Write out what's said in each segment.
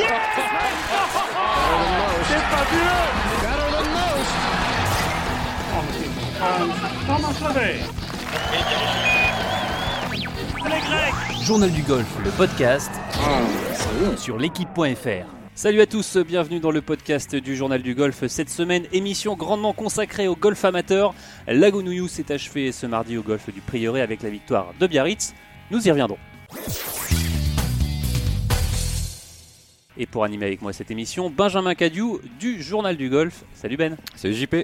C'est fabuleux Journal du golf, le podcast sur l'équipe.fr. Salut à tous, bienvenue dans le podcast du Journal du Golf. Cette semaine, émission grandement consacrée au golf amateur. Lagounouillou s'est achevé ce mardi au golf du Prieuré avec la victoire de Biarritz. Nous y reviendrons. Et pour animer avec moi cette émission, Benjamin Cadieu du Journal du Golf. Salut Ben. Salut JP.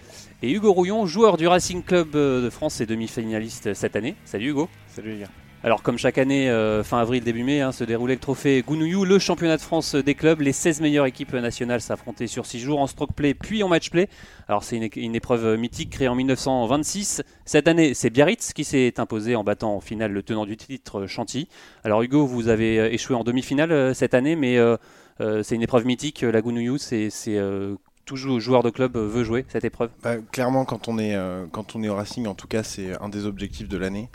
Et Hugo Rouillon, joueur du Racing Club de France et demi-finaliste cette année. Salut Hugo. Salut les gars. Alors comme chaque année, euh, fin avril, début mai, hein, se déroulait le trophée Gounouillou, le championnat de France des clubs. Les 16 meilleures équipes nationales s'affrontaient sur 6 jours en stroke play puis en match play. Alors c'est une, épreuve mythique créée en 1926. Cette année, c'est Biarritz qui s'est imposé en battant en finale le tenant du titre Chantilly. Alors Hugo, vous avez euh, échoué en demi-finale euh, cette année, mais euh, euh, c'est une épreuve mythique. La Gounouillou, c'est euh, tout jou- joueur de club veut jouer cette épreuve? Bah, clairement, quand on, est, euh, quand on est au Racing, en tout cas, c'est un des objectifs de l'année.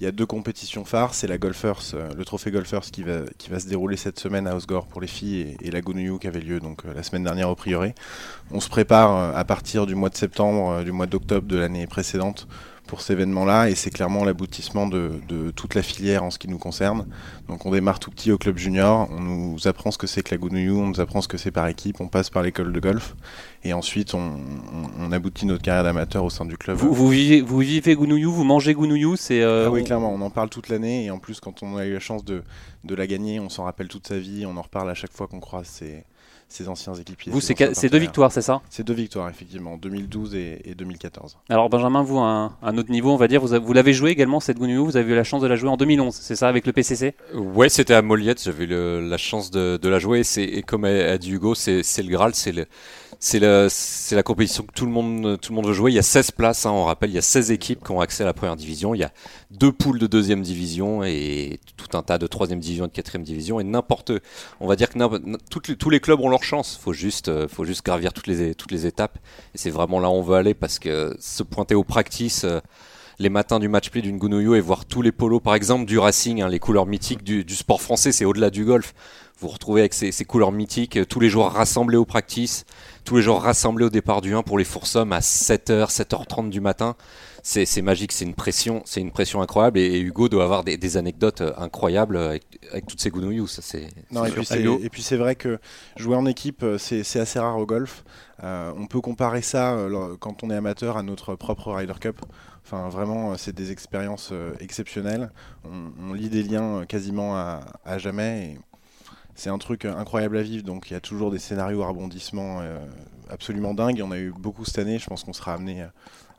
Il y a deux compétitions phares. C'est la Golfers, euh, le trophée Golfers qui va, qui va se dérouler cette semaine à Osgore pour les filles et, la Gounouillou qui avait lieu donc, euh, la semaine dernière au Prieuré. On se prépare euh, à partir du mois de septembre, euh, du mois d'octobre de l'année précédente pour cet événement-là et c'est clairement l'aboutissement de, de toute la filière en ce qui nous concerne. Donc on démarre tout petit au club junior, on nous apprend ce que c'est que la Gounouillou, on nous apprend ce que c'est par équipe, on passe par l'école de golf et ensuite on, on- on aboutit notre carrière d'amateur au sein du club. Vous, vous vivez, vous vivez Gounouillou, vous mangez Gounouillou, c'est... euh, Ah oui, clairement, on en parle toute l'année et en plus, quand on a eu la chance de, de la gagner, on s'en rappelle toute sa vie, on en reparle à chaque fois qu'on croise ses anciens équipiers. Vous, c'est deux victoires, c'est ça C'est deux victoires, effectivement, 2012 et, et 2014. Alors Benjamin, vous, un, un autre niveau, on va dire, vous, l'avez joué également, cette Gounouillou, vous avez eu la chance de la jouer en 2011, c'est ça, avec le PCC Ouais, c'était à Moliette, j'avais eu la chance de, de la jouer. Et comme a, a dit Hugo, c'est, le Graal, c'est, le, la compétition que tout le, monde, tout le monde veut jouer. Il y a 16 places, hein, on rappelle, il y a 16 équipes qui ont accès à la première division. Il y a deux poules de deuxième division et tout un tas de troisième division et de quatrième division. Et n'importe, on va dire que n'importe- toutes les- tous les clubs ont leur chance. Faut juste, euh, faut juste gravir toutes les, toutes les étapes. Et c'est vraiment là où on veut aller parce que se pointer au practice. euh, les matins du match play d'une Gounouillou et voir tous les polos, par exemple du Racing, hein, les couleurs mythiques du, sport français, c'est au-delà du golf. Vous vous retrouvez avec ces, ces couleurs mythiques, euh, tous les jours rassemblés au practice, tous les jours rassemblés au départ du 1 pour les foursommes à 7h, 7h30 du matin. C'est magique, c'est une pression, c'est une pression incroyable et, et Hugo doit avoir des, des anecdotes euh, incroyables avec, avec toutes ces Gounouillous. Ça, c'est Non, c'est et, puis c'est, Hugo et puis c'est vrai que jouer en équipe, euh, c'est, c'est assez rare au golf. Euh, on peut comparer ça euh, quand on est amateur à notre propre Ryder Cup. Enfin, vraiment, euh, c'est des expériences euh, exceptionnelles. On, on lit des liens euh, quasiment à, à jamais. Et c'est un truc incroyable à vivre. Donc, il y a toujours des scénarios à rebondissement euh, absolument dingues. En a eu beaucoup cette année. Je pense qu'on sera amené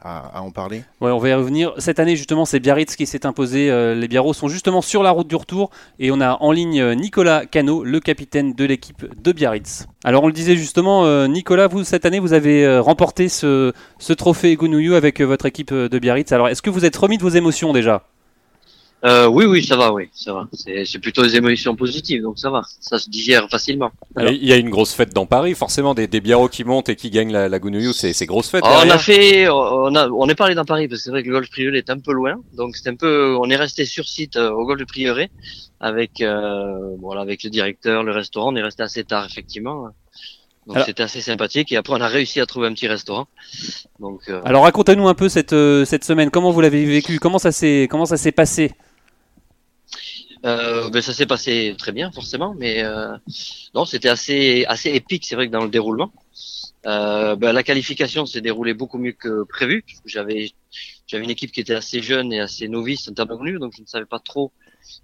à, en parler. Ouais, on va y revenir. Cette année, justement, c'est Biarritz qui s'est imposé. Euh, les Biarros sont justement sur la route du retour. Et on a en ligne euh, Nicolas Cano, le capitaine de l'équipe de Biarritz. Alors, on le disait justement, Nicolas, vous, cette année, vous avez remporté ce, trophée Gounouillou avec votre équipe de Biarritz. Alors, est-ce que vous êtes remis de vos émotions déjà? Euh, oui, oui, ça va, oui, ça va. C'est plutôt des émotions positives, donc ça va. Ça se digère facilement. Alors- Il y a une grosse fête dans Paris, forcément, des, des biarros qui montent et qui gagnent la, la Gounouillou, c'est grosse fête. On a fait, on a, on est parlé dans Paris parce que c'est vrai que le golf prieuré est un peu loin, donc c'est un peu, on est resté sur site euh, au golf prieuré avec, euh, voilà, avec le directeur, le restaurant. On est resté assez tard effectivement. Donc c'était assez sympathique et après on a réussi à trouver un petit restaurant. Donc Alors, racontez-nous un peu cette, cette semaine. Comment vous l'avez vécu? Comment ça s'est passé? Euh, ben ça s'est passé très bien forcément, mais euh, non, c'était assez assez épique. C'est vrai que dans le déroulement, euh, ben, la qualification s'est déroulée beaucoup mieux que prévu. J'avais j'avais une équipe qui était assez jeune et assez novice en termes de revenus, donc je ne savais pas trop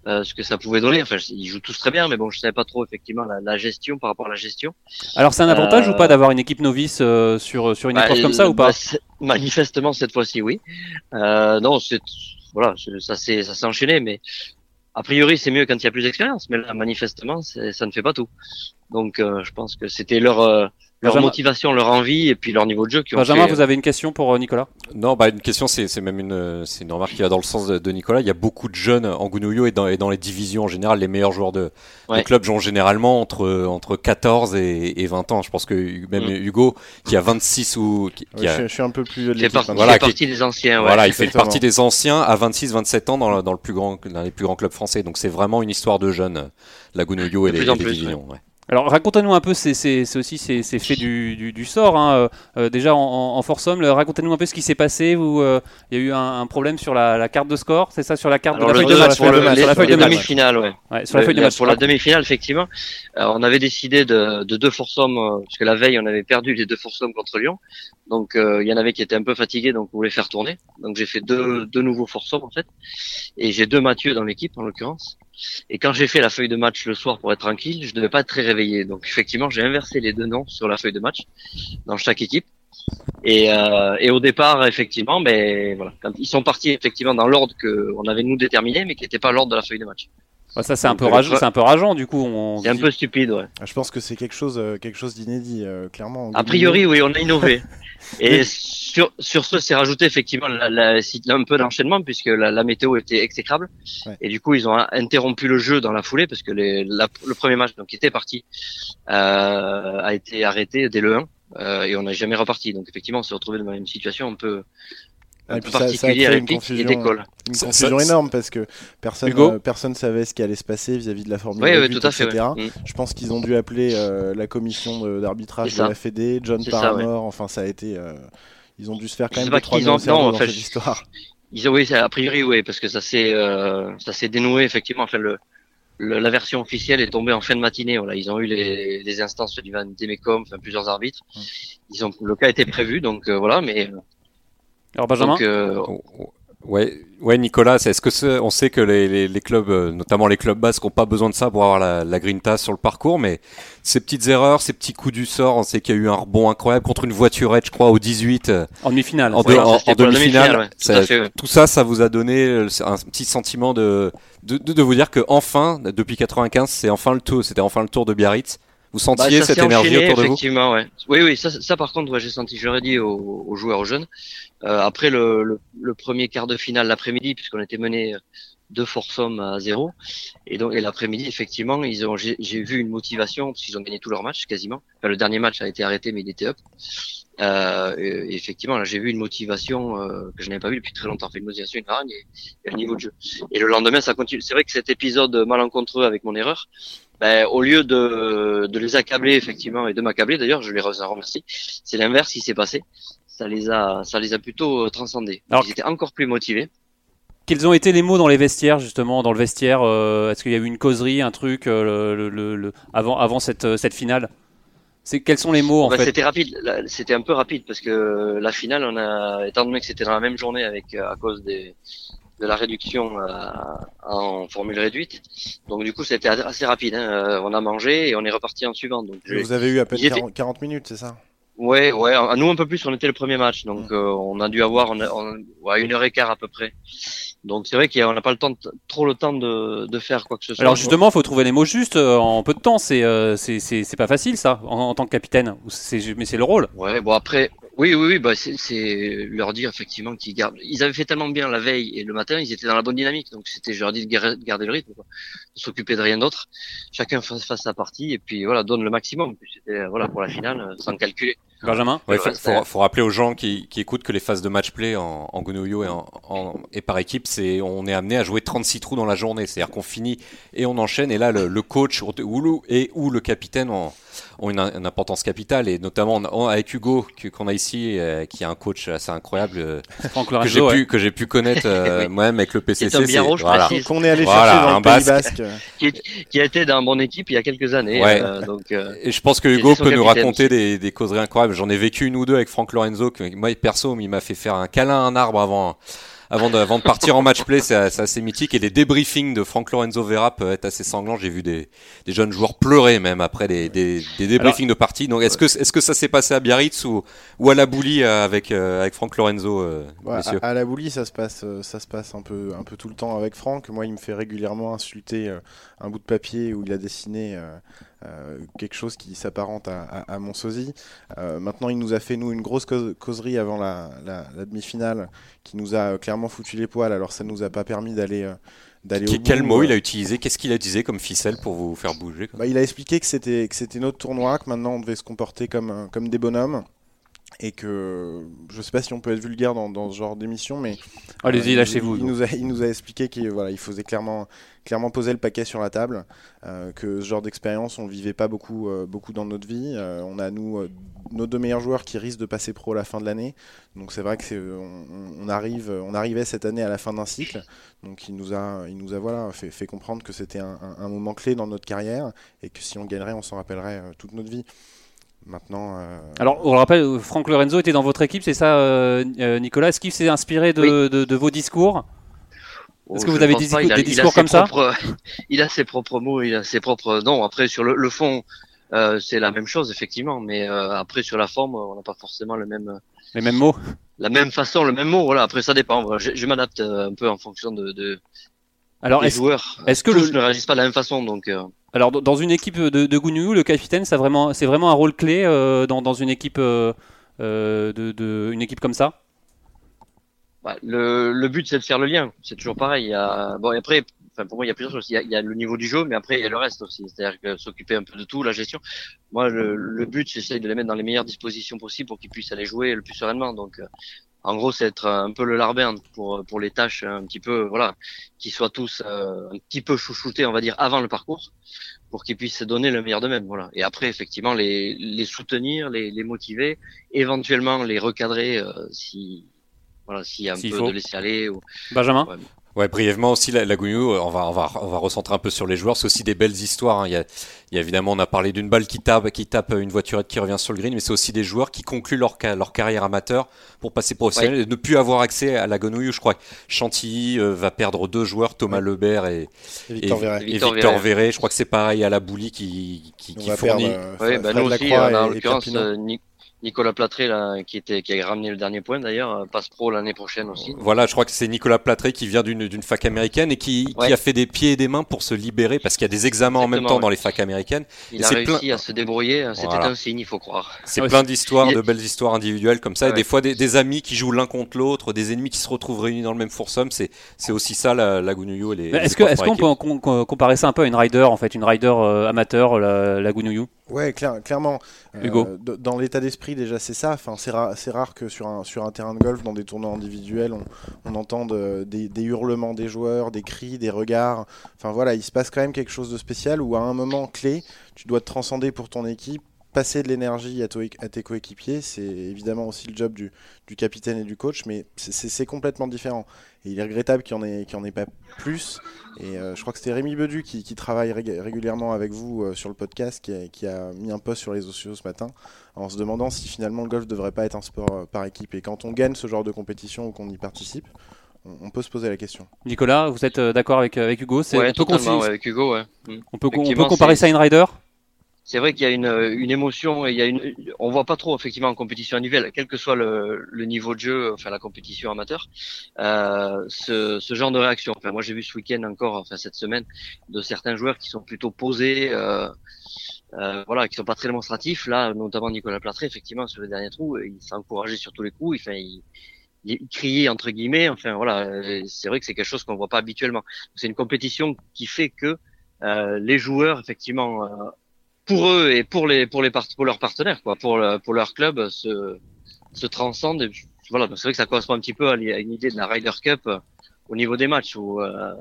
euh, ce que ça pouvait donner. Enfin, ils jouent tous très bien, mais bon, je savais pas trop effectivement la, la gestion par rapport à la gestion. Alors, c'est un avantage Euh, ou pas d'avoir une équipe novice euh, sur, sur une Bah, épreuve comme ça ou bah, pas Manifestement cette fois-ci, oui. Euh, non, c'est voilà, ça s'est ça s'est enchaîné, mais a priori c'est mieux quand il y a plus d'expérience. Mais là, manifestement, ça ne fait pas tout. Donc, euh, je pense que c'était leur euh, leur Benjamin- motivation, leur envie et puis leur niveau de jeu qui ont Benjamin, fait, vous avez une question pour euh, Nicolas? Non, bah une question, c'est c'est même une, euh, c'est une remarque qui va dans le sens de, de Nicolas. Il y a beaucoup de jeunes en Gounouillou et dans, et dans les divisions en général, les meilleurs joueurs de, de Ouais. club jouent généralement entre, entre 14 et, et 20 ans. Je pense que même Mm. Hugo, qui a 26 ou qui, a- je, je suis un peu plus de fait, l'équipe partie- maintenant. Voilà, fait qui- partie des anciens. Ouais. voilà, il fait partie des anciens à 26-27 ans dans, le- dans le plus grand, dans les plus grands clubs français. Donc c'est vraiment une histoire de jeunes, la Gounouillou et De les, plus, divisions. ouais. Alors racontez-nous un peu, c'est aussi c'est fait du, du, du, sort. Hein. Euh, euh, déjà en, en, force homme, racontez-nous un peu ce qui s'est passé. Où euh, il y a eu un, un problème sur la, la, carte de score, c'est ça sur la carte Alors, de la feuille de match, sur la feuille de demi-finale, ouais. ouais. Sur la feuille de match. Pour la demi-finale, effectivement, on avait décidé de, de deux force hommes parce que la veille on avait perdu les deux force hommes contre Lyon. Donc il y en avait qui étaient un peu fatigués, donc on voulait faire tourner. Donc j'ai fait deux, deux nouveaux force hommes en fait, et j'ai deux Mathieu dans l'équipe en l'occurrence. Et quand j'ai fait la feuille de match le soir pour être tranquille, je ne devais pas être très réveillé. Donc effectivement, j'ai inversé les deux noms sur la feuille de match dans chaque équipe. Et, euh, au départ, effectivement, ben voilà, quand ils sont partis effectivement dans l'ordre que on avait nous déterminé, mais qui n'était pas l'ordre de la feuille de match. Ouais, ça c'est un peu rageant, c'est un peu rageant du coup. On... C'est un peu stupide, ouais. Je pense que c'est quelque chose, euh, quelque chose d'inédit, euh, clairement. A priori, oui, on a innové. Et sur, sur ce, c'est rajouté effectivement la, la, un peu d'enchaînement puisque la, la, météo était exécrable. Ouais. Et du coup, ils ont interrompu le jeu dans la foulée parce que les, la, le premier match donc qui était parti euh, a été arrêté dès le 1 euh, et on n'a jamais reparti. Donc effectivement, on s'est retrouvé dans la même situation un peu un peu particulier avec une confusion, une confusion énorme parce que personne euh, personne savait ce qui allait se passer vis-à-vis de la Formule oui, 1, oui, tout à etc. Fait, ouais. Je pense qu'ils ont dû appeler euh, la commission d'arbitrage de, la Fédé, John Paramore. Ça, ouais. Enfin, ça a été. Euh, ils ont dû se faire quand même pas trois ont non, en fait, l'histoire. Ils, oui, a priori, oui, parce que ça s'est euh, ça s'est dénoué effectivement. Enfin, le, le, la version officielle est tombée en fin de matinée. Voilà, ils ont eu les, les instances du Van Demecom, enfin plusieurs arbitres. Mm. Ils ont le cas était prévu, donc euh, voilà, mais alors Benjamin Donc, euh... Ouais, ouais, Nicolas, est-ce que c'est, on sait que les, les, les, clubs, notamment les clubs basques, n'ont pas besoin de ça pour avoir la, la grinta sur le parcours, mais ces petites erreurs, ces petits coups du sort, on sait qu'il y a eu un rebond incroyable contre une voiturette, je crois, au 18. En demi-finale. En, ouais, en, en demi-finale. Demi ouais, tout, ça, fait, ouais. tout, ça, ça vous a donné un petit sentiment de, de, de, de vous dire que enfin, depuis 95, c'est enfin le tour, c'était enfin le tour de Biarritz. Vous sentiez bah, cette énergie enchaîné, autour de vous Effectivement, ouais. Oui, oui, ça, ça par contre, ouais, j'ai senti, j'aurais dit aux, aux, joueurs, aux jeunes. Euh, après le, le, le, premier quart de finale l'après-midi, puisqu'on était mené deux force hommes à zéro, et donc et l'après-midi, effectivement, ils ont, j'ai vu une motivation parce qu'ils ont gagné tous leurs matchs quasiment. Enfin, le dernier match a été arrêté, mais il était up. Euh, et, effectivement, là, j'ai vu une motivation euh, que je n'avais pas vu depuis très longtemps. Fait une motivation, une hargne et, et, un niveau de jeu. Et le lendemain, ça continue. C'est vrai que cet épisode malencontreux avec mon erreur, ben, au lieu de, de les accabler effectivement et de m'accabler d'ailleurs, je les remercie. C'est l'inverse qui s'est passé. Ça les a, ça les a plutôt transcendés. Alors, Ils étaient encore plus motivés. Quels ont été les mots dans les vestiaires justement dans le vestiaire euh, Est-ce qu'il y a eu une causerie, un truc euh, le, le, le, avant, avant cette, cette finale? C'est quels sont les mots en bah, fait? C'était rapide, c'était un peu rapide parce que la finale, on a, étant donné que c'était dans la même journée avec à cause des, de la réduction euh, en formule réduite. Donc du coup, c'était assez rapide. Hein. On a mangé et on est reparti en suivant. Donc et vous avez eu à peine 40, 40 minutes, c'est ça? Ouais, ouais. Nous un peu plus, on était le premier match, donc mmh. euh, on a dû avoir on a, on, ouais, une heure et quart à peu près. Donc c'est vrai qu'on n'a pas le temps, de, trop le temps de, de, faire quoi que ce soit. Alors justement, il faut trouver les mots justes euh, en peu de temps. C'est euh, c'est pas facile ça en, en tant que capitaine. Mais c'est le rôle. Ouais, bon après, oui, oui, oui, bah c'est leur dire effectivement qu'ils gardent. Ils avaient fait tellement bien la veille et le matin, ils étaient dans la bonne dynamique. Donc c'était, je leur dis de garder le rythme, quoi. de s'occuper de rien d'autre. Chacun fasse, fasse sa partie et puis voilà, donne le maximum. C'était voilà pour la finale, sans calculer. Benjamin Il ouais, faut, faut, faut, rappeler aux gens qui, qui, écoutent que les phases de match play en, en Gonoyo et, en, en, et par équipe, c'est on est amené à jouer 36 trous dans la journée. C'est-à-dire qu'on finit et on enchaîne. Et là, le, le coach ou, et ou le capitaine ont, ont une, une, importance capitale. Et notamment avec Hugo, qu'on a ici, euh, qui est un coach assez incroyable, euh, que j'ai pu, que j'ai pu connaître euh, moi-même avec le PCC. Bien rouge, voilà. Qu'on est allé voilà, chercher dans le Pays Basque. qui, qui, a été dans mon équipe il y a quelques années. Ouais. Euh, donc, et je pense que Hugo peut nous raconter des, des causeries incroyables. J'en ai vécu une ou deux avec Franck Lorenzo, que moi perso, il m'a fait faire un câlin à un arbre avant. Avant de, avant de partir en match play, c'est assez mythique. Et les débriefings de Franck Lorenzo Vera peuvent être assez sanglants. J'ai vu des, des, jeunes joueurs pleurer même après des, des, des débriefings Alors, de partie. Donc est-ce que, est que ça s'est passé à Biarritz ou, ou à la Boulie avec, euh, avec Franck Lorenzo euh, ouais, à, à, la Boulie, ça se passe, ça se passe un peu, un peu tout le temps avec Franck. Moi, il me fait régulièrement insulter euh, un bout de papier où il a dessiné euh, quelque chose qui s'apparente à, à, à, mon sosie. Euh, maintenant, il nous a fait nous une grosse causerie avant la, la, la demi-finale qui nous a clairement foutu les poils. Alors, ça nous a pas permis d'aller euh, d'aller au Quel bout. mot il a utilisé? Qu'est-ce qu'il a utilisé comme ficelle pour vous faire bouger bah, Il a expliqué que c'était que c'était notre tournoi, que maintenant on devait se comporter comme comme des bonhommes et que je sais pas si on peut être vulgaire dans, dans ce genre d'émission, mais allez-y, euh, lâchez-vous. Il, il, nous a, il nous a expliqué qu'il voilà, il faisait clairement, clairement poser le paquet sur la table, euh, que ce genre d'expérience on le vivait pas beaucoup, euh, beaucoup dans notre vie. On a nous nos deux meilleurs joueurs qui risquent de passer pro à la fin de l'année, donc c'est vrai que c'est, on, on, arrive, on arrivait cette année à la fin d'un cycle, donc il nous a, il nous a voilà fait, fait comprendre que c'était un, un, un, moment clé dans notre carrière et que si on gagnerait, on s'en rappellerait toute notre vie. Maintenant. Euh... Alors, on le rappelle, Franck Lorenzo était dans votre équipe, c'est ça, euh, Nicolas? Est-ce qu'il s'est inspiré de, oui. de, de, vos discours? Est-ce que vous avez des, il a, des discours comme propres, ça Il a ses propres mots, il a ses propres. Non, après, sur le, le fond, euh, c'est la même chose, effectivement, mais euh, après, sur la forme, on n'a pas forcément le même. Les mêmes mots? La même façon, le même mot, voilà. Après, ça dépend. Je, je m'adapte un peu en fonction de. de alors, des joueurs. Est-ce que Tous le... ne réagissent pas de la même façon, donc. Euh, Alors, dans une équipe de, Gouniou, le capitaine, c'est vraiment, un rôle clé euh, dans, une équipe, euh, de, une équipe comme ça. Bah, le, but, c'est de faire le lien. C'est toujours pareil. Bon, après, pour moi, il y a plusieurs choses. Il y a, le niveau du jeu, mais après, il y a le reste aussi. C'est-à-dire s'occuper un peu de tout, la gestion. Moi, le, but, j'essaye de les mettre dans les meilleures dispositions possibles pour qu'ils puissent aller jouer le plus sereinement. Donc, euh, en gros, c'est être un peu le larbin pour pour les tâches un petit peu, voilà, qu'ils soient tous euh, un petit peu chouchoutés, on va dire, avant le parcours, pour qu'ils puissent se donner le meilleur d'eux-mêmes, voilà. Et après, effectivement, les les soutenir, les les motiver, éventuellement les recadrer euh, si voilà, s'il y a un peu faut. de laisser aller. Ou... Benjamin? Ouais. Ouais, brièvement aussi, la, la Gounou, on va, on, va, on va recentrer un peu sur les joueurs. C'est aussi des belles histoires. Hein. Il, y a, il y a évidemment, on a parlé d'une balle qui tape, qui tape une voiturette qui revient sur le green, mais c'est aussi des joueurs qui concluent leur, leur carrière amateur pour passer professionnel ouais. et ne plus avoir accès à la Gounou. Je crois que Chantilly euh, va perdre deux joueurs, Thomas ouais. Lebert et, et Victor, Verret. Et Victor, Verret. Je crois que c'est pareil à la Boulie qui, qui, qui fournit. Perdre, euh, oui, bah, nous aussi, en l'occurrence, Nicolas Platré, là, qui, était, qui a ramené le dernier point d'ailleurs, passe pro l'année prochaine aussi. Voilà, je crois que c'est Nicolas Platré qui vient d'une fac américaine et qui, ouais. qui, a fait des pieds et des mains pour se libérer parce qu'il y a des examens Exactement, en même temps ouais. dans les facs américaines. Il a réussi plein... à se débrouiller, c'était voilà. un signe, il faut croire. C'est plein d'histoires, de belles histoires individuelles comme ça, ouais. et des fois des, des amis qui jouent l'un contre l'autre, des ennemis qui se retrouvent réunis dans le même foursome, c'est aussi ça la, la Gounouillou et les. Est-ce qu'on est qu peut comparer ça un peu à une rider en fait, une rider euh, amateur, la, la Gounouillou? Ouais, clair, clairement. Hugo. Euh, dans l'état d'esprit, déjà, c'est ça. Enfin, c'est rare, rare, que sur un, sur un terrain de golf, dans des tournois individuels, on, on entende euh, des, des, hurlements des joueurs, des cris, des regards. Enfin voilà, il se passe quand même quelque chose de spécial où à un moment clé, tu dois te transcender pour ton équipe, passer de l'énergie à, à, tes coéquipiers. C'est évidemment aussi le job du, du, capitaine et du coach, mais c'est complètement différent. Et il est regrettable qu'il n'y en, qu en, ait pas plus. Et euh, je crois que c'était Rémi Bedu qui, qui travaille rég régulièrement avec vous euh, sur le podcast, qui a, qui a, mis un post sur les réseaux sociaux ce matin, en se demandant si finalement le golf ne devrait pas être un sport euh, par équipe. Et quand on gagne ce genre de compétition ou qu'on y participe, on, on, peut se poser la question. Nicolas, vous êtes d'accord avec, avec Hugo? Ouais, on, peut ouais, avec Hugo ouais. on, peut, on peut comparer ça à une rider c'est vrai qu'il y a une, une émotion et il y a une, on voit pas trop effectivement en compétition individuelle, quel que soit le, le niveau de jeu, enfin la compétition amateur, euh, ce, ce, genre de réaction. Enfin, moi j'ai vu ce week-end encore, enfin cette semaine, de certains joueurs qui sont plutôt posés, euh, euh, voilà, qui sont pas très démonstratifs. Là, notamment Nicolas Platré, effectivement sur les derniers trous, il s'est encouragé sur tous les coups. Enfin, il, il criait entre guillemets. Enfin voilà, c'est vrai que c'est quelque chose qu'on voit pas habituellement. C'est une compétition qui fait que euh, les joueurs effectivement euh, pour eux et pour les pour les pour leurs partenaires quoi pour le, pour leur club se se transcendent et, voilà c'est vrai que ça correspond un petit peu à une idée de la Ryder Cup euh, au niveau des matchs où euh,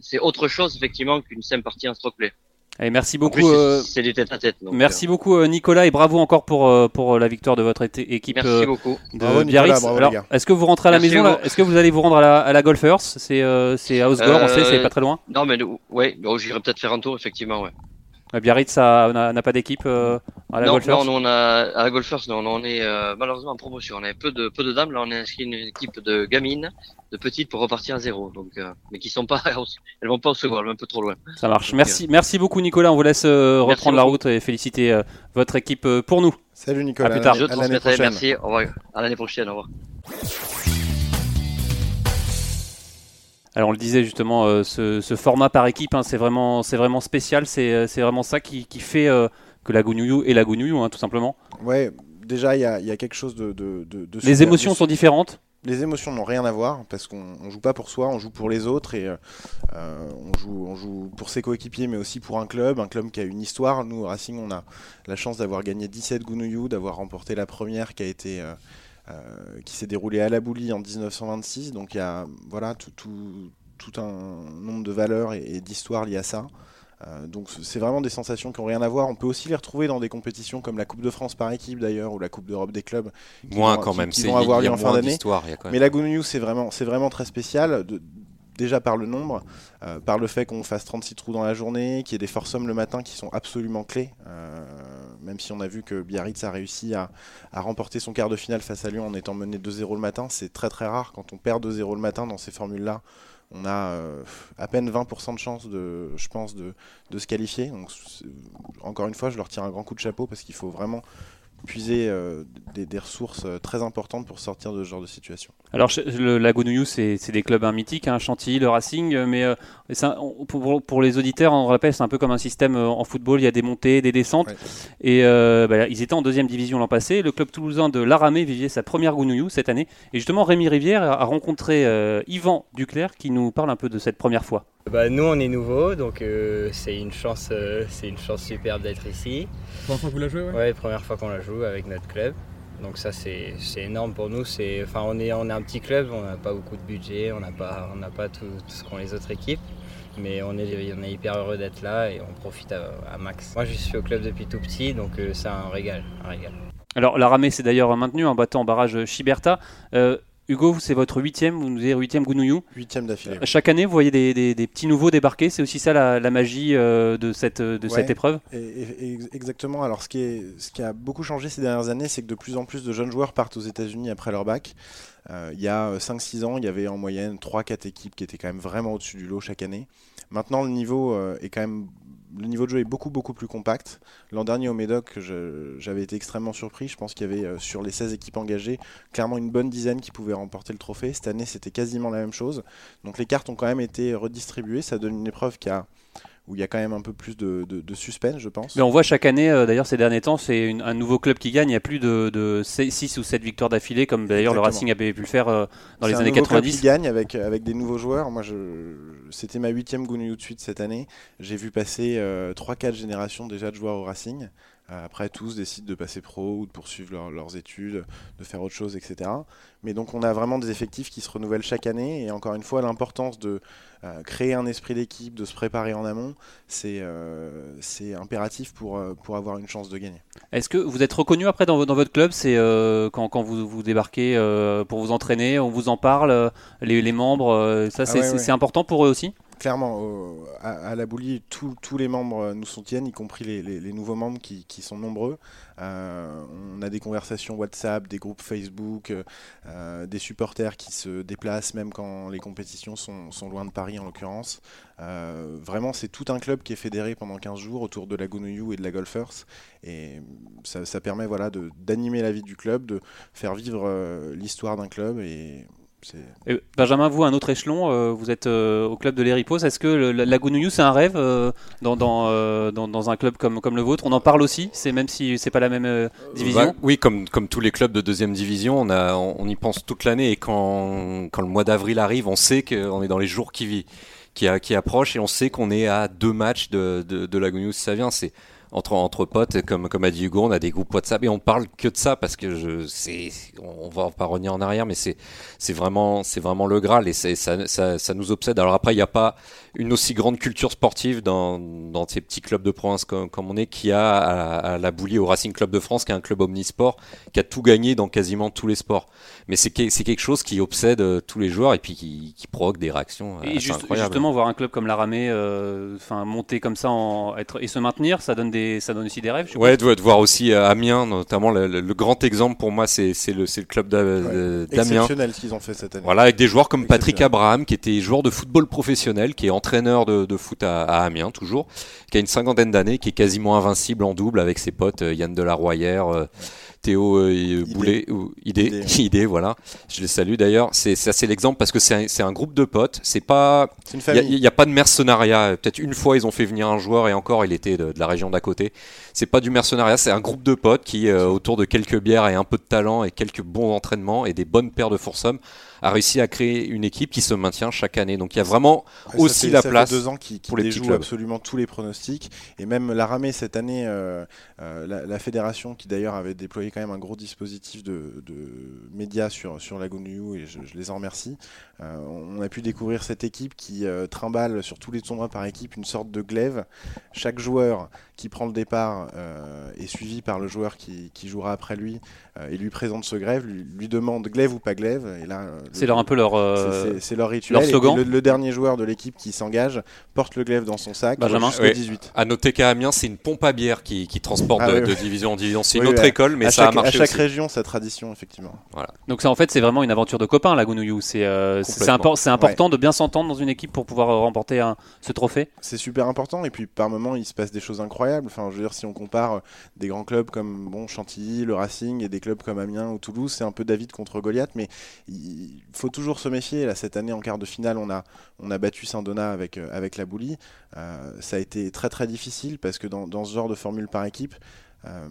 c'est autre chose effectivement qu'une simple partie en stroke play. Et merci beaucoup. Euh, c'est du tête à tête. Donc, merci euh... beaucoup Nicolas et bravo encore pour euh, pour la victoire de votre équipe. Merci beaucoup. De bravo, Biarritz. Alors, est-ce que vous rentrez à la merci maison Est-ce que vous allez vous rendre à la, à la Golfers C'est c'est à Osgore, on sait, c'est pas très loin. Non mais ouais, bon, j'irai peut-être faire un tour effectivement, ouais. Biarritz n'a pas d'équipe euh, à la non, Golfers Non, on a, à la Golfers, non, on est euh, malheureusement en promotion. On a peu de, peu de dames. Là, on a inscrit une équipe de gamines, de petites pour repartir à zéro. Donc, euh, mais qui sont pas, elles vont pas au second, elles vont un peu trop loin. Ça marche. Donc, merci, merci beaucoup, Nicolas. On vous laisse reprendre la route et féliciter votre équipe pour nous. Salut, Nicolas. À plus tard. Je. Merci. Au revoir. À l'année prochaine. Au revoir. Alors on le disait justement, euh, ce, ce, format par équipe, hein, c'est vraiment, c'est vraiment spécial. C'est, c'est vraiment ça qui, qui fait euh, que la Gounouillou est la Gounouillou, hein, tout simplement. Ouais, déjà il y a, y a, quelque chose de. de, de Les émotions sont différentes. les émotions n'ont rien à voir parce qu'on on joue pas pour soi, on joue pour les autres et euh, on, joue, on joue pour ses coéquipiers mais aussi pour un club, un club qui a une histoire. Nous, au Racing, on a la chance d'avoir gagné 17 Gounouillou, d'avoir remporté la première qui a été euh, euh, qui s'est déroulée à la Boulie en 1926. Donc il y a voilà tout, tout, tout un nombre de valeurs et, et d'histoires liées à ça. Euh, donc c'est vraiment des sensations qui n'ont rien à voir. On peut aussi les retrouver dans des compétitions comme la Coupe de France par équipe d'ailleurs ou la Coupe d'Europe des clubs. qui Moins vont- quand qui- même. qui c'est- vont avoir lieu en fin d'année. Mais la Gounouillou, c'est vraiment, c'est vraiment très spécial. de- déjà par le nombre, euh, par le fait qu'on fasse 36 trous dans la journée, qu'il y ait des force hommes le matin qui sont absolument clés. euh, même si on a vu que Biarritz a réussi à, remporter son quart de finale face à Lyon en étant mené 2-0 le matin, c'est très très rare. Quand on perd 2-0 le matin dans ces formules-là, on a euh, à peine 20% de chance, de, je pense, de, se qualifier. Donc, encore une fois, je leur tire un grand coup de chapeau parce qu'il faut vraiment puiser euh, des, des ressources euh, très importantes pour sortir de ce genre de situation. Alors, le, la Gounouillou, c'est des clubs hein, mythiques, hein, Chantilly, le Racing, euh, mais euh, un- pour, pour les auditeurs, on rappelle, c'est un peu comme un système en football, il y a des montées, des descentes. Ouais. Et euh, bah, ils étaient en deuxième division l'an passé. Le club toulousain de l'Aramé vivait sa première Gounouillou cette année. Et justement, Rémi Rivière a rencontré Yvan Duclerc qui nous parle un peu de cette première fois. Bah, nous on est nouveaux donc euh, c'est une chance euh, c'est une chance superbe d'être ici. Première fois que vous la jouez, ouais Ouais, première fois qu'on la joue avec notre club. Donc ça c'est c'est énorme pour nous. C'est enfin on est on est un petit club, on n'a pas beaucoup de budget, on n'a pas on n'a pas tout, tout ce qu'ont les autres équipes. Mais on est, on est hyper heureux d'être là et on profite à, à max. Moi je suis au club depuis tout petit donc euh, c'est un régal, un régal. Alors, l'Aramé s'est d'ailleurs maintenu en battant en barrage Chiberta. Euh, Hugo, c'est votre huitième, vous nous dites huitième Gounouillou. Huitième d'affilée. Chaque année, vous voyez des, des- des petits nouveaux débarquer. C'est aussi ça la, la magie euh, de, cette, de cette Ouais. épreuve. Et- et- et- exactement. Alors, ce qui, est, ce qui a beaucoup changé ces dernières années, c'est que de plus en plus de jeunes joueurs partent aux États-Unis après leur bac. Euh, il y a 5-6 ans, il y avait en moyenne 3-4 équipes qui étaient quand même vraiment au-dessus du lot chaque année. Maintenant, le niveau euh, est quand même. Le niveau de jeu est beaucoup beaucoup plus compact. L'an dernier au Médoc, j'avais été extrêmement surpris. Je pense qu'il y avait euh, sur les 16 équipes engagées, clairement une bonne dizaine qui pouvaient remporter le trophée. Cette année, c'était quasiment la même chose. Donc les cartes ont quand même été redistribuées. Ça donne une épreuve qui a, où il y a quand même un peu plus de, de- de suspense, je pense. Mais on voit chaque année, euh, d'ailleurs ces derniers temps, c'est un nouveau club qui gagne. Il y a plus de, de 6 ou 7 victoires d'affilée, comme d'ailleurs le. Racing avait pu le faire euh, dans les un années nouveau club 90. qui gagne avec, avec des nouveaux joueurs. Moi, c'était ma huitième Gounouillou de suite cette année. J'ai vu passer euh, 3-4 générations déjà de joueurs au Racing. Euh, après, tous décident de passer pro ou de poursuivre leur- leurs études, de faire autre chose, etc. Mais donc, on a vraiment des effectifs qui se renouvellent chaque année. Et encore une fois, l'importance de euh, créer un esprit d'équipe, de se préparer en amont, c'est euh, impératif pour, pour avoir une chance de gagner. Est-ce que vous êtes reconnu après dans, vo- dans votre club? C'est euh, quand, quand vous, vous débarquez euh, pour vous entraîner, on vous en parle, les, les membres, ça c'est ouais, c'est- ouais. c'est important pour eux aussi? Clairement, à, la Boulie, tous les membres euh, nous soutiennent, y compris les, nouveaux membres qui, sont nombreux. Euh, on a des conversations WhatsApp, des groupes Facebook, euh, des supporters qui se déplacent même quand les compétitions sont, loin de Paris en l'occurrence. Vraiment, c'est tout un club qui est fédéré pendant 15 jours autour de la Gounouillou et de la Golfers. Et ça, ça permet voilà, d'animer la vie du club, de faire vivre l'histoire d'un club. Et Et Benjamin, vous, un autre échelon, euh, vous êtes euh, au club de l'Héripos. Est-ce que le- la, la Gounouillou, c'est un rêve euh, dans, dans, dans, dans un club comme, comme le vôtre? On en parle aussi, c'est même si c'est pas la même division. Ouais, oui, comme, comme tous les clubs de deuxième division, on, a, on, on y pense toute l'année et quand, quand le mois d'avril arrive, on sait qu'on est dans les jours qui, qui, approchent et on sait qu'on est à deux matchs de, de, de la Gounouille. Ça vient, c'est entre, entre potes, comme, comme a dit Hugo, on a des groupes WhatsApp et on parle que de ça parce que je, c'est, on va pas revenir en arrière, mais c'est, c'est vraiment, c'est vraiment le Graal et ça, ça, ça nous obsède. Alors après, il n'y a pas une aussi grande culture sportive dans, dans ces petits clubs de province comme, comme on est qu'il y a à, à la Boulie au Racing Club de France, qui est un club omnisport, qui a tout gagné dans quasiment tous les sports. Mais c'est, que- c'est quelque chose qui obsède euh, tous les joueurs et puis qui, qui provoque des réactions euh, Et juste- justement, voir un club comme l'Aramé euh, enfin, monter comme ça en, être, et se maintenir, ça donne, des, ça donne aussi des rêves. je. Ouais, de, de voir aussi euh, Amiens, notamment le, le- le grand exemple pour moi, c'est, c'est le, c'est le club d'Amiens. exceptionnel ce qu'ils ont fait cette année. Voilà, avec des joueurs comme Patrick. Abraham, qui était joueur de football professionnel, qui est entraîneur de, de foot à, à Amiens toujours, qui a une cinquantaine d'années, qui est quasiment invincible en double avec ses potes euh, Yann Delaroyère, euh, Théo euh, Boulet, ou Idée, Idée, voilà. Je les salue d'ailleurs. C'est c'est assez l'exemple parce que c'est un, groupe de potes. C'est pas, il n'y a, pas de mercenariat. Peut-être une fois ils ont fait venir un joueur et encore il était de, de la région d'à côté. C'est pas du mercenariat, c'est un groupe de potes qui, euh, autour de quelques bières et un peu de talent et quelques bons entraînements et des bonnes paires de foursome, a réussi à créer une équipe qui se maintient chaque année. Donc il y a vraiment Ouais, aussi fait- la ça fait place deux ans qui, qui pour les petits clubs. absolument tous les pronostics. Et même la ramée cette année, euh, euh, la, la fédération qui d'ailleurs avait déployé quand même un gros dispositif de, de médias sur, sur la GoNU et je, je les en remercie. Euh, on a pu découvrir cette équipe qui euh, trimballe sur tous les tournois par équipe une sorte de glaive. Chaque joueur qui prend le départ euh, est suivi par le joueur qui, qui jouera après lui euh, et lui présente ce glaive, lui, lui demande glaive ou pas glaive. Et là, euh, le- C'est leur un peu leur. euh, c'est- leur rituel. leur Et slogan. le, le dernier joueur de l'équipe qui s'engage porte le glaive dans son sac Benjamin. jusqu'au Ouais. 18. À noter qu'à Amiens, c'est une pompe à bière qui, qui transporte Ah de, oui, de oui. division en division. C'est Oui, une autre oui, école, mais à ça chaque, a marché à chaque aussi. région, sa tradition, effectivement. Donc ça en fait c'est vraiment une aventure de copains la Gounouillou. C'est euh, c'est impor- important de bien s'entendre dans une équipe pour pouvoir euh, remporter un- ce trophée. C'est super important. Et puis, par moments, il se passe des choses incroyables. Enfin, je veux dire, si on compare euh, des grands clubs comme bon, Chantilly, le Racing et des clubs comme Amiens ou Toulouse, c'est un peu David contre Goliath. Mais il faut toujours se méfier. Là, cette année, en quart de finale, on a, on a battu Saint-Donat avec, euh, avec la Boulie. Euh, ça a été très, très difficile parce que dans, dans ce genre de formule par équipe, euh,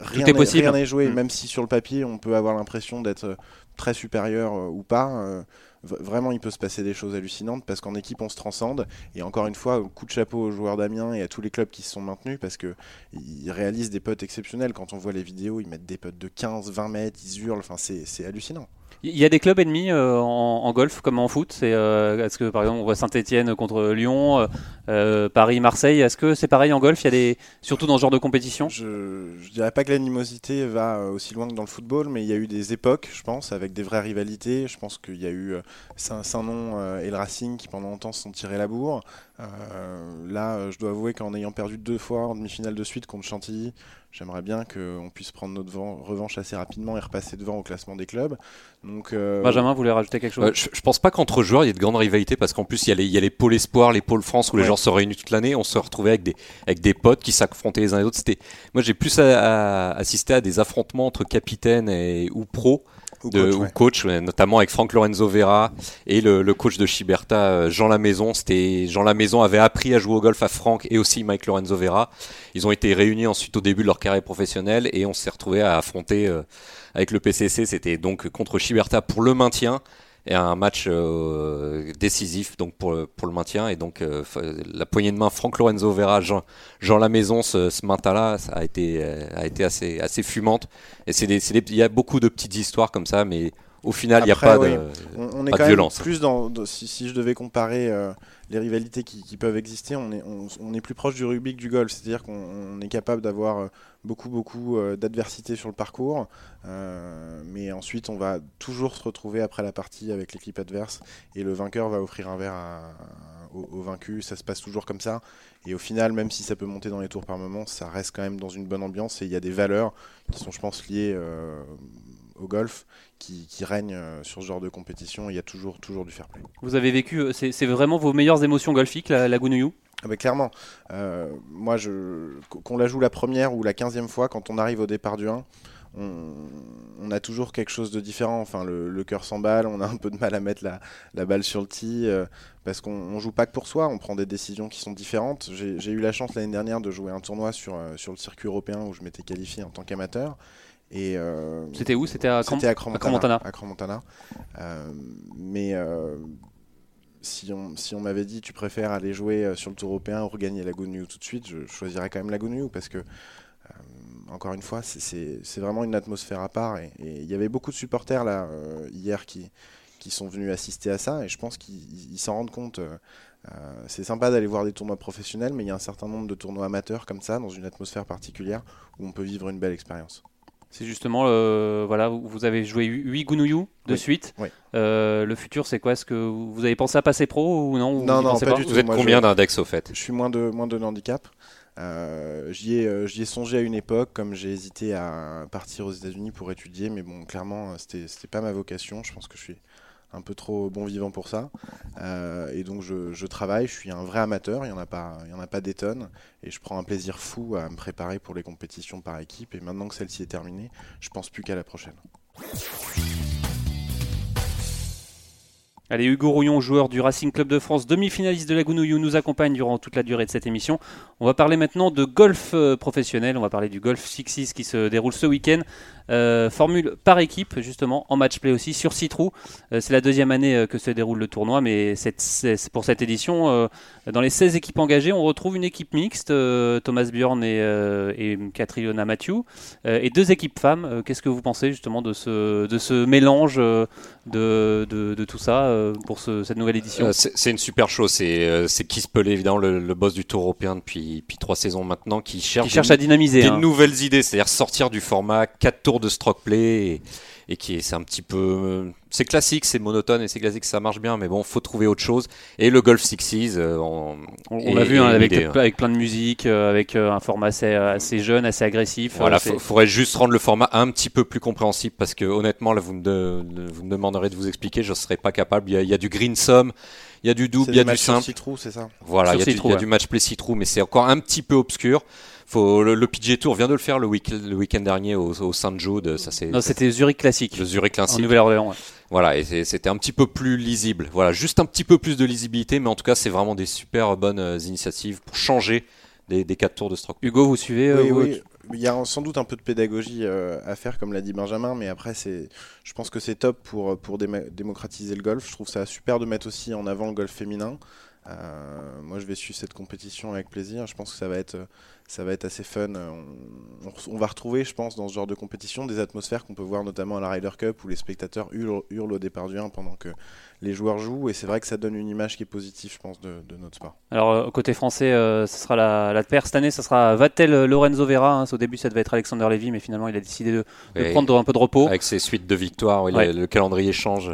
rien est n'est- joué. Mm. Même si sur le papier, on peut avoir l'impression d'être très supérieur euh, ou pas. euh, Vraiment, il peut se passer des choses hallucinantes parce qu'en équipe, on se transcende. Et encore une fois, coup de chapeau aux joueurs d'Amiens et à tous les clubs qui se sont maintenus parce que ils réalisent des putts exceptionnels. Quand on voit les vidéos, ils mettent des putts de 15, 20 mètres, ils hurlent. Enfin, c'est hallucinant. Il y a des clubs ennemis euh, en, golf comme en foot. C'est euh, est-ce que par exemple on voit Saint-Étienne contre Lyon, euh, Paris, Marseille. Est-ce que c'est pareil en golf? Il y a des surtout dans ce genre de compétition? Je, je dirais pas que l'animosité va aussi loin que dans le football, mais il y a eu des époques, je pense, avec des vraies rivalités. Je pense qu'il y a eu Saint- Saint-Nom et le Racing qui pendant longtemps se sont tirés la bourre. Euh, là, euh, je dois avouer qu'en ayant perdu deux fois en demi-finale de suite contre Chantilly, j'aimerais bien qu'on puisse prendre notre revanche assez rapidement et repasser devant au classement des clubs. Donc, euh, Benjamin voulait rajouter quelque chose? Euh, je, je pense pas qu'entre joueurs il y ait de grandes rivalités parce qu'en plus il y, a les, il y a les pôles espoirs, les pôles France où les Ouais. gens se réunissent toute l'année. On se retrouvait avec des, avec des potes qui s'affrontaient les uns les autres. C'était, moi j'ai plus à, à assister à des affrontements entre capitaines et, ou pros ou de, coach, ou ouais. coach, notamment avec Franck Lorenzo Vera et le, le coach de Chiberta, euh, Jean Lamaison. C'était Jean Lamaison avait appris à jouer au golf à Franck et aussi Mike Lorenzo Vera. Ils ont été réunis ensuite au début de leur carrière professionnelle et on s'est retrouvé à affronter euh, avec le PCC. C'était donc contre Chiberta pour le maintien et un match euh, décisif donc pour le, pour le maintien et donc euh, la poignée de main Franck Lorenzo Vera Jean, Jean Lamaison ce, ce matin là ça a été euh, a été assez assez fumante et c'est des- c'est des- il y a beaucoup de petites histoires comme ça mais au final il n'y a pas oui. de On, on est Pas de quand violence. plus dans. si, si je devais comparer euh, les rivalités qui, peuvent exister, on est, plus proche du rugby que du golf. C'est-à-dire qu'on on est capable d'avoir euh, beaucoup, beaucoup euh, d'adversité sur le parcours. euh, mais ensuite, on va toujours se retrouver après la partie avec l'équipe adverse. Et le vainqueur va offrir un verre au, vaincu. Ça se passe toujours comme ça. Et au final, même si ça peut monter dans les tours par moment, ça reste quand même dans une bonne ambiance. Et il y a des valeurs qui sont, je pense, liées au golf qui, qui règne euh, sur ce genre de compétition. Il y a toujours, toujours du fair play. Vous avez vécu, euh, c'est vraiment vos meilleures émotions golfiques la, la Gounouillou? Ah bah, clairement, euh, moi, qu'on la joue la première ou la quinzième fois, quand on arrive au départ du 1, on, on a toujours quelque chose de différent. Enfin, le, le cœur s'emballe, on a un peu de mal à mettre la, la balle sur le tee, euh, parce qu'on on joue pas que pour soi, on prend des décisions qui sont différentes. J'ai j'ai eu la chance l'année dernière de jouer un tournoi sur, euh, sur le circuit européen où je m'étais qualifié en tant qu'amateur. Et euh, C'était où? C'était à Cram- à Cramontana. Cramontana. à Cramontana. Euh, mais euh, si on, si on m'avait dit tu préfères aller jouer sur le tour européen ou regagner la Gounouille tout de suite, je choisirais quand même la Gounouille parce que, encore une fois, c'est- vraiment une atmosphère à part. Et il y avait beaucoup de supporters là hier qui, qui sont venus assister à ça et je pense qu'ils ils s'en rendent compte. c'est sympa d'aller voir des tournois professionnels, mais il y a un certain nombre de tournois amateurs comme ça, dans une atmosphère particulière, où on peut vivre une belle expérience. C'est justement, euh, voilà, vous vous avez joué 8 Gounouillou de Oui. suite. Oui. Euh, le futur, c'est quoi? Est-ce que vous avez pensé à passer pro ou non? Vous Non, non, pensez pas du tout. vous êtes moi, combien je- d'index au fait? Je suis moins de, moins de handicap. Euh, J'y ai, j'y ai songé à une époque, comme j'ai hésité à partir aux États-Unis pour étudier, mais bon, clairement, c'était c'était pas ma vocation. Je pense que je suis un peu trop bon vivant pour ça. Euh, et donc je, travaille, je suis un vrai amateur, il n'y en a pas, il en a pas des tonnes, et je prends un plaisir fou à me préparer pour les compétitions par équipe. Et maintenant que celle-ci est terminée, je pense plus qu'à la prochaine. Allez, Hugo Rouillon, joueur du Racing Club de France, demi-finaliste de la Gounouillou, nous accompagne durant toute la durée de cette émission. On va parler maintenant de golf euh, professionnel, on va parler du Golf Sixes qui se déroule ce week-end euh, formule par équipe, justement, en match play aussi, sur 6 trous. Euh, c'est la deuxième année euh, que se déroule le tournoi, mais pour cette édition, dans les 16 équipes engagées, on retrouve une équipe mixte, Thomas Bjorn et, et Catriona Matthew, et deux équipes femmes. Qu'est-ce que vous pensez justement de ce, mélange de, tout ça pour cette nouvelle édition C'est une super chose. C'est Keith Pelé, évidemment, le, boss du Tour européen depuis, depuis trois saisons maintenant, qui cherche, qui cherche à dynamiser. Des hein. nouvelles idées, c'est-à-dire sortir du format 4 tours de stroke play et, qui est c'est un petit peu c'est classique, c'est monotone et c'est classique, ça marche bien, mais bon, faut trouver autre chose. Et le Golf Sixes, euh, on, on l'a vu hein, avec, avec plein de musique, euh, avec euh, un format assez, assez jeune, assez agressif. Voilà, il faudrait juste rendre le format un petit peu plus compréhensible parce que honnêtement, là, vous me, vous me demanderez de vous expliquer, je ne serais pas capable. Il y, a, du green sum, il y a du double, il y a du simple. c'est ça? Voilà, il y, a du, match play citrou, mais c'est encore un petit peu obscur. Faut, le, le, PG Tour vient de le faire le, week, le week-end dernier au, au Saint-Jude. Ça, non, c'était Zurich classique. Le Zurich classique. En Nouvelle-Orléans. Voilà, et c'était un petit peu plus lisible. Voilà, juste un petit peu plus de lisibilité, mais en tout cas, c'est vraiment des super bonnes euh, initiatives pour changer des, des 4 tours de stroke. Hugo, vous suivez euh, oui, Il y a sans doute un peu de pédagogie euh, à faire, comme l'a dit Benjamin, mais après, c'est, je pense que c'est top pour, pour démocratiser le golf. Je trouve ça super de mettre aussi en avant le golf féminin. moi, je vais suivre cette compétition avec plaisir. Je pense que ça va être ça va être assez fun. On, va retrouver, je pense, dans ce genre de compétition, des atmosphères qu'on peut voir notamment à la Ryder Cup où les spectateurs hurlent, au départ du 1 pendant que les joueurs jouent. Et c'est vrai que ça donne une image qui est positive, je pense, de, notre sport. Alors, euh, côté français, euh, ce sera la, la paire cette année, ce sera Vatel-Lorenzo Vera. Hein. Au début, ça devait être Alexander Levy, mais finalement, il a décidé de, prendre un peu de repos. Avec ses suites de victoires, le, calendrier change.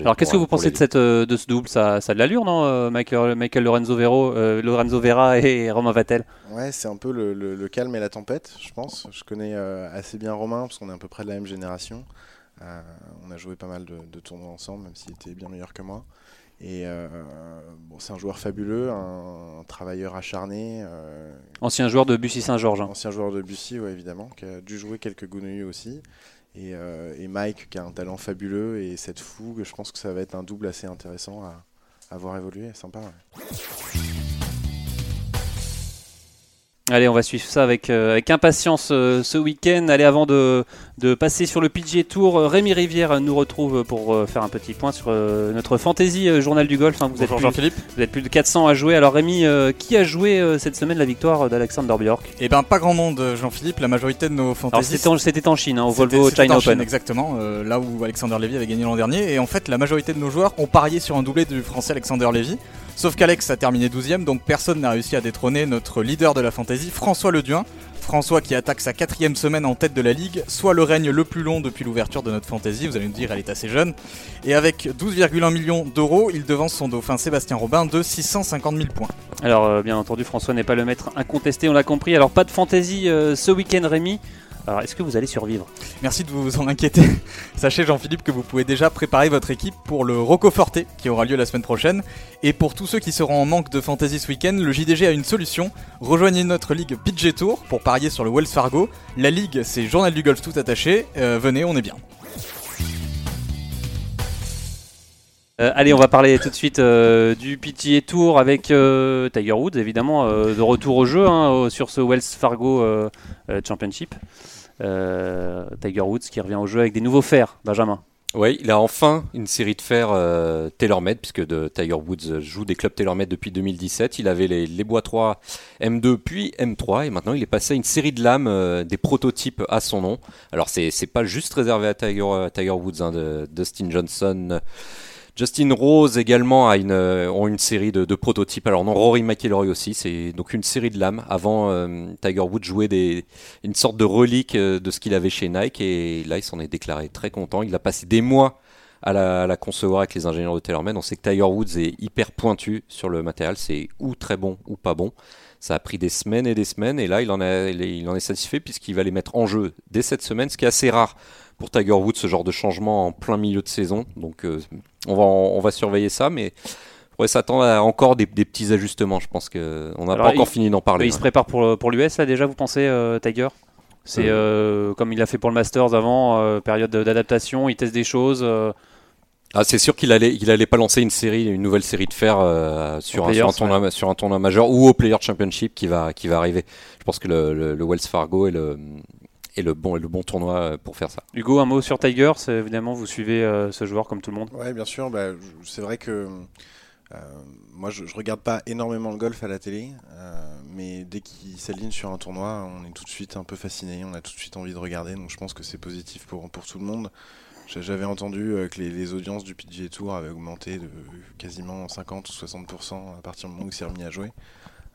Alors qu'est-ce que vous pensez de, cette, euh, de ce double? Ça, ça a de l'allure, non euh, Michael, Michael Lorenzo, Vero, euh, Lorenzo Vera et Romain Vatel? Ouais, c'est un peu le, le, calme et la tempête, je pense. Je connais assez bien Romain parce qu'on est à peu près de la même génération. on a joué pas mal de, de tournois ensemble, même s'il était bien meilleur que moi. Et bon, c'est un joueur fabuleux, un, travailleur acharné. ancien joueur de Bussy Saint-Georges. Hein. Ancien joueur de Bussy, ouais, évidemment, qui a dû jouer quelques Gounouilles aussi. Euh, et, Mike qui a un talent fabuleux et cette fougue, je pense que ça va être un double assez intéressant à, à voir évoluer, sympa. Allez, on va suivre ça avec, euh, avec impatience euh, ce week-end. Allez, avant de, de, passer sur le PGA Tour, Rémi Rivière nous retrouve pour euh, faire un petit point sur notre fantasy journal du golf. Hein. vous, êtes plus, Jean-Philippe. vous êtes plus de 400 à jouer. Alors Rémi, qui a joué cette semaine la victoire d'Alexander Bjork? Eh ben pas grand monde, Jean-Philippe. La majorité de nos fantasy. C'était en, Chine, hein, au Volvo China Open. exactement, là où Alexander Levy avait gagné l'an dernier. Et en fait, la majorité de nos joueurs ont parié sur un doublé du français Alexander Levy. Sauf qu'Alex a terminé 12ème, donc personne n'a réussi à détrôner notre leader de la fantasy, François Leduin. François qui attaque sa quatrième semaine en tête de la ligue, soit le règne le plus long depuis l'ouverture de notre fantasy, vous allez nous dire elle est assez jeune. Et avec 12,1 millions d'euros, il devance son dauphin Sébastien Robin de 650 000 points. Alors euh, bien entendu François n'est pas le maître incontesté, on l'a compris. Alors pas de fantasy euh, ce week-end Rémi, alors, est-ce que vous allez survivre? Merci de vous en inquiéter. Sachez, Jean-Philippe, que vous pouvez déjà préparer votre équipe pour le Rocco Forte qui aura lieu la semaine prochaine. Et pour tous ceux qui seront en manque de fantasy ce week-end, le JDG a une solution. Rejoignez notre ligue PG Tour pour parier sur le Wells Fargo. La ligue, c'est Journal du Golf tout attaché. Euh, venez, on est bien. Euh, allez, on va parler tout de suite euh, du PTA Tour avec Tiger Woods, évidemment, de retour au jeu hein, sur ce Wells Fargo Championship. Euh, Tiger Woods qui revient au jeu avec des nouveaux fers, Benjamin. Oui, il a enfin une série de fers euh, TaylorMade, puisque de Tiger Woods joue des clubs TaylorMade depuis 2017. Il avait les, Bois 3 M2 puis M3, et maintenant il est passé à une série de lames, euh, des prototypes à son nom. Alors c'est pas juste réservé à Tiger, Woods, hein, Dustin Johnson. Justin Rose également a une, euh, ont une série de, prototypes. Alors non, Rory McIlroy aussi. C'est donc une série de lames. Avant, euh, Tiger Woods jouait des, une sorte de relique euh, de ce qu'il avait chez Nike et là, il s'en est déclaré très content. Il a passé des mois à la, concevoir avec les ingénieurs de TaylorMade. On sait que Tiger Woods est hyper pointu sur le matériel. C'est ou très bon ou pas bon. Ça a pris des semaines et des semaines, et là, il en, a, il en est satisfait puisqu'il va les mettre en jeu dès cette semaine, ce qui est assez rare pour Tiger Woods, ce genre de changement en plein milieu de saison. Donc, euh, on, va, on va surveiller ça, mais on pourrait s'attendre à encore des, des, petits ajustements. Je pense qu'on n'a pas encore fini d'en parler. Il se prépare pour, pour l'US, là, déjà, vous pensez, euh, Tiger? C'est euh, comme il a fait pour le Masters avant, période d'adaptation, il teste des choses. Ah, c'est sûr qu'il allait, il allait pas lancer une série, une nouvelle série de fer euh, sur, un, sur, un tournoi, sur, un, tournoi, majeur ou au Player Championship qui va, qui va arriver. Je pense que le, le, Wells Fargo est le, est le bon, est le bon tournoi euh, pour faire ça. Hugo, un mot sur Tiger. Évidemment, vous suivez euh, ce joueur comme tout le monde. Oui, bien sûr. Bah, c'est vrai que euh, moi, je, je, regarde pas énormément le golf à la télé, euh, mais dès qu'il s'aligne sur un tournoi, on est tout de suite un peu fasciné, on a tout de suite envie de regarder. Donc, je pense que c'est positif pour, pour tout le monde. J'avais entendu euh, que les, audiences du PGA Tour avaient augmenté de quasiment 50 ou 60% à partir du moment où il s'est remis à jouer.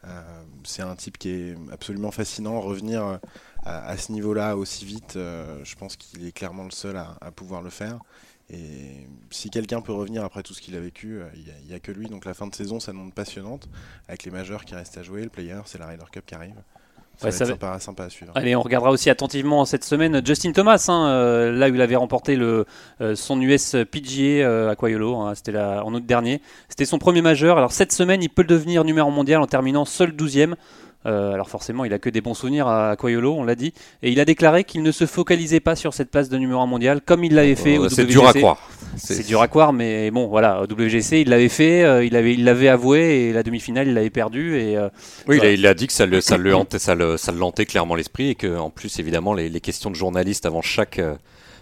Euh, c'est un type qui est absolument fascinant. Revenir à, à ce niveau-là aussi vite, euh, je pense qu'il est clairement le seul à, pouvoir le faire. Et si quelqu'un peut revenir après tout ce qu'il a vécu, il n'y a, que lui. Donc la fin de saison s'annonce passionnante avec les majeurs qui restent à jouer. Le player, c'est la Ryder Cup qui arrive. Ça ouais, va ça être sympa, sympa, à suivre. Allez, on regardera aussi attentivement cette semaine Justin Thomas, hein, euh, là où il avait remporté le, euh, son US PGA euh, à Quayolo, hein, c'était en août dernier. C'était son premier majeur. Alors cette semaine, il peut devenir numéro mondial en terminant seul 12e. Euh, alors forcément, il a que des bons souvenirs à Quayolo, on l'a dit. Et il a déclaré qu'il ne se focalisait pas sur cette place de numéro 1 mondial, comme il l'avait fait au. C'est dur à croire. C'est dur à croire, mais bon, voilà, WGC, il l'avait fait, euh, il l'avait il avait avoué, et la demi-finale, il l'avait perdu. Et, euh, oui, voilà. il, a, il, a, dit que ça le, ça le hantait, ça le, ça le clairement l'esprit, et que en plus, évidemment, les, les, questions de journalistes avant chaque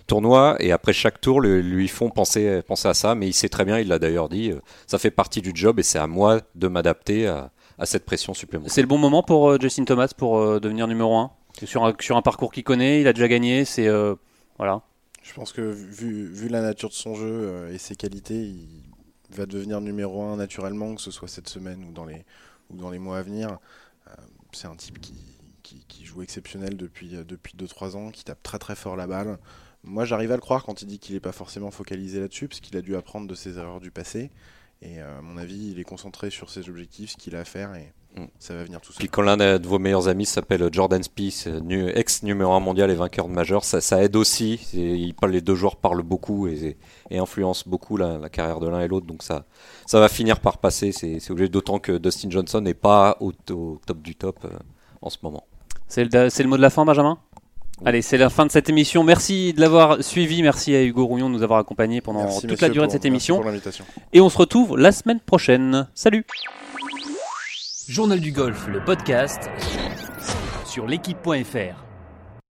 tournoi et après chaque tour lui, lui font penser, penser à ça, mais il sait très bien, il l'a d'ailleurs dit, ça fait partie du job et c'est à moi de m'adapter à à cette pression supplémentaire. C'est le bon moment pour euh, Justin Thomas pour euh, devenir numéro 1 sur un, sur un parcours qu'il connaît, il a déjà gagné, c'est euh, voilà. Je pense que vu, vu, la nature de son jeu et ses qualités, il va devenir numéro 1 naturellement, que ce soit cette semaine ou dans les, ou dans les mois à venir. c'est un type qui, qui, joue exceptionnel depuis 2-3 depuis ans, qui tape très très fort la balle. Moi j'arrive à le croire quand il dit qu'il n'est pas forcément focalisé là-dessus, parce qu'il a dû apprendre de ses erreurs du passé. Et euh, à mon avis, il est concentré sur ses objectifs, ce qu'il a à faire, et. Ça va venir tout seul. Puis quand l'un de vos meilleurs amis s'appelle Jordan Spieth, ex numéro 1 mondial et vainqueur de majeur, ça, ça aide aussi. Il, les deux joueurs parlent beaucoup et, et influencent beaucoup la, la carrière de l'un et l'autre, donc ça, ça va finir par passer. C'est obligé, d'autant que Dustin Johnson n'est pas au, au, top du top euh, en ce moment. C'est le, le mot de la fin, Benjamin? Allez, c'est la fin de cette émission. Merci de l'avoir suivi. Merci à Hugo Rouillon de nous avoir accompagnés pendant merci, toute la durée pour, de cette émission. Et on se retrouve la semaine prochaine. Salut Journal du golf, le podcast sur l'équipe.fr.